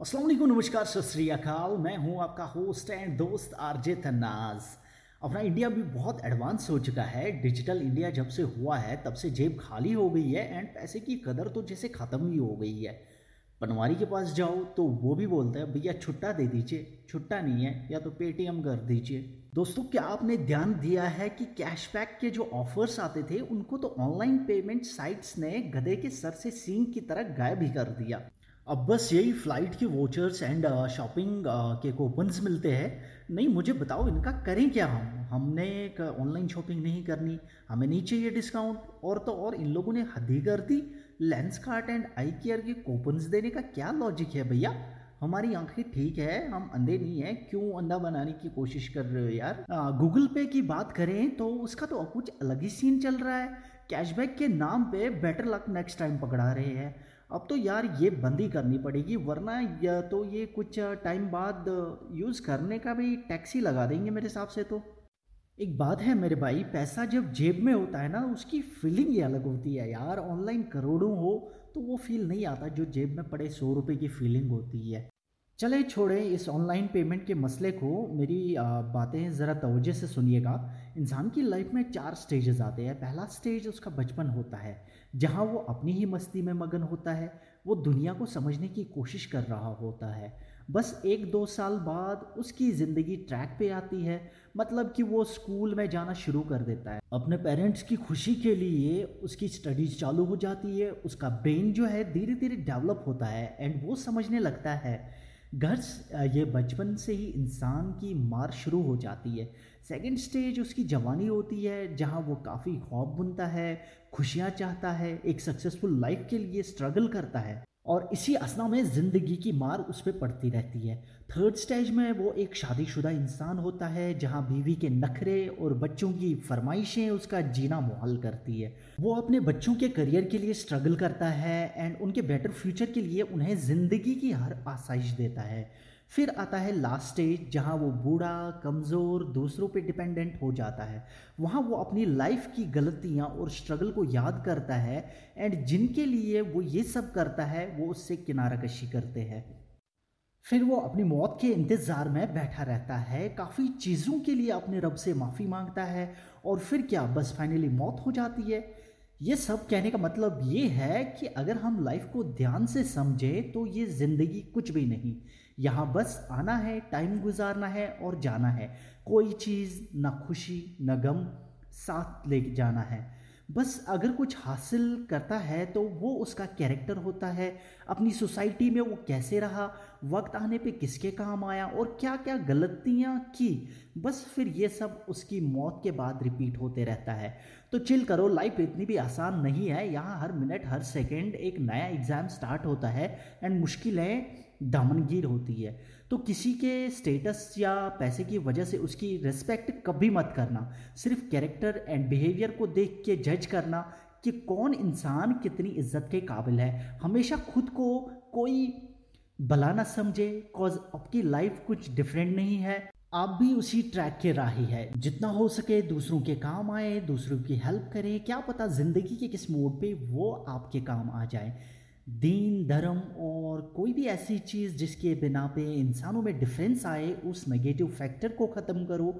असलम नमस्कार, सत मैं हूँ आपका होस्ट एंड दोस्त आरजे तन्नाज अपना इंडिया भी बहुत एडवांस हो चुका है। डिजिटल इंडिया जब से हुआ है, तब से जेब खाली हो गई है एंड पैसे की कदर तो जैसे ख़त्म ही हो गई है। पनवारी के पास जाओ तो वो भी बोलता है, भैया, छुट्टा दे दीजिए। छुट्टा नहीं है, या तो पेटीएम कर दीजिए। दोस्तों, क्या आपने ध्यान दिया है कि कैशबैक के जो ऑफर्स आते थे, उनको तो ऑनलाइन पेमेंट साइट्स ने गधे के सर से सींग की तरह गायब ही कर दिया। अब बस यही फ़्लाइट के वोचर्स एंड शॉपिंग के कूपन्स मिलते हैं। नहीं, मुझे बताओ, इनका करें क्या हम? हमने ऑनलाइन शॉपिंग नहीं करनी, हमें नहीं चाहिए डिस्काउंट और तो और इन लोगों ने हद ही कर दी। Lenskart and eye care के कूपन्स देने का क्या लॉजिक है भैया? हमारी आँखें ठीक है, हम अंधे नहीं है, क्यों अंधा बनाने की कोशिश कर रहे हो यार? गूगल पे की बात करें तो उसका तो कुछ अलग ही सीन चल रहा है। कैशबैक के नाम पे बेटर लक नेक्स्ट टाइम पकड़ा रहे हैं। अब तो यार ये बंदी करनी पड़ेगी, वरना या तो ये कुछ टाइम बाद यूज़ करने का भी टैक्सी लगा देंगे मेरे हिसाब से तो। एक बात है मेरे भाई, पैसा जब जेब में होता है ना, उसकी फीलिंग ही अलग होती है यार। ऑनलाइन करोड़ों हो तो वो फील नहीं आता जो जेब में पड़े सौ रुपये की फीलिंग होती है। चले, छोड़ें, इस ऑनलाइन पेमेंट के मसले को, मेरी बातें ज़रा तवज्जो से सुनिएगा। इंसान की लाइफ में चार स्टेजेस आते हैं। पहला स्टेज उसका बचपन होता है, जहाँ वो अपनी ही मस्ती में मगन होता है। वो दुनिया को समझने की कोशिश कर रहा होता है। बस एक दो साल बाद उसकी ज़िंदगी ट्रैक पे आती है। मतलब कि वो स्कूल में जाना शुरू कर देता है। अपने पेरेंट्स की खुशी के लिए उसकी स्टडीज़ चालू हो जाती है। उसका ब्रेन जो है धीरे धीरे डेवलप होता है एंड वो समझने लगता है। घर ये बचपन से ही इंसान की मार शुरू हो जाती है। सेकेंड स्टेज उसकी जवानी होती है, जहाँ वो काफ़ी खौफ बुनता है, खुशियाँ चाहता है, एक सक्सेसफुल लाइफ के लिए स्ट्रगल करता है। और इसी असना में ज़िंदगी की मार उस पर पड़ती रहती है। थर्ड स्टेज में वो एक शादीशुदा इंसान होता है, जहाँ बीवी के नखरे और बच्चों की फरमाइशें उसका जीना मुहाल करती है। वो अपने बच्चों के करियर के लिए स्ट्रगल करता है एंड उनके बेटर फ्यूचर के लिए उन्हें ज़िंदगी की हर आसाइश देता है। फिर आता है लास्ट स्टेज जहाँ वो बूढ़ा, कमज़ोर, दूसरों पे डिपेंडेंट हो जाता है। वहाँ वो अपनी लाइफ की गलतियाँ और स्ट्रगल को याद करता है एंड जिनके लिए वो ये सब करता है, वो उससे किनारा कशी करते हैं। फिर वो अपनी मौत के इंतज़ार में बैठा रहता है। काफ़ी चीज़ों के लिए अपने रब से माफ़ी माँगता है और फिर क्या, बस फाइनली मौत हो जाती है? ये सब कहने का मतलब ये है कि अगर हम लाइफ को ध्यान से समझें तो ये ज़िंदगी कुछ भी नहीं। यहाँ बस आना है, टाइम गुजारना है और जाना है। कोई चीज़ ना खुशी, न गम, साथ ले जाना है। बस अगर कुछ हासिल करता है तो वो उसका कैरेक्टर होता है। अपनी सोसाइटी में वो कैसे रहा, वक्त आने पे किसके काम आया और क्या क्या गलतियाँ की, बस फिर ये सब उसकी मौत के बाद रिपीट होते रहता है। तो चिल करो लाइफ इतनी भी आसान नहीं है। यहाँ हर मिनट हर सेकेंड एक नया एग्ज़ाम स्टार्ट होता है। एंड मुश्किलें दामनगीर होती है। तो किसी के स्टेटस या पैसे की वजह से उसकी रिस्पेक्ट कभी मत करना। सिर्फ़ कैरेक्टर एंड बिहेवियर को देख के जज करना कि कौन इंसान कितनी इज़्ज़त के काबिल है। हमेशा खुद को कोई भला ना समझे कॉज आपकी लाइफ कुछ डिफरेंट नहीं है। आप भी उसी ट्रैक के राही है। जितना हो सके दूसरों के काम आए, दूसरों की हेल्प करें। क्या पता ज़िंदगी के किस मोड पे वो आपके काम आ जाए। दीन, धर्म और कोई भी ऐसी चीज़ जिसके बिना पे इंसानों में डिफरेंस आए, उस नेगेटिव फैक्टर को ख़त्म करो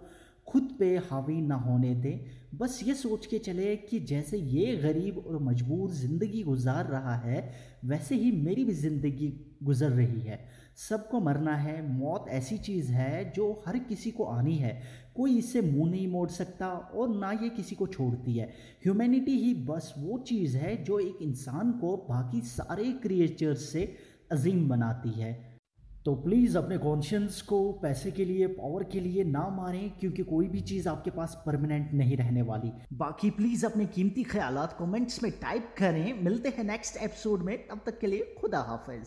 खुद पे हावी ना होने दें। बस ये सोच के चले कि जैसे ये गरीब और मजबूर ज़िंदगी गुजार रहा है, वैसे ही मेरी भी ज़िंदगी गुजर रही है। सबको मरना है, मौत ऐसी चीज़ है जो हर किसी को आनी है। कोई इससे मुँह नहीं मोड़ सकता और ना ये किसी को छोड़ती है। ह्यूमैनिटी ही बस वो चीज़ है जो एक इंसान को बाकी सारे क्रिएचर्स से अजीम बनाती है। तो प्लीज़ अपने कॉन्शियंस को, पैसे के लिए पावर के लिए ना मारें, क्योंकि कोई भी चीज़ आपके पास परमानेंट नहीं रहने वाली। बाकी प्लीज़ अपने कीमती ख्याल कमेंट्स में टाइप करें। मिलते हैं नेक्स्ट एपिसोड में। तब तक के लिए खुदा हाफिज।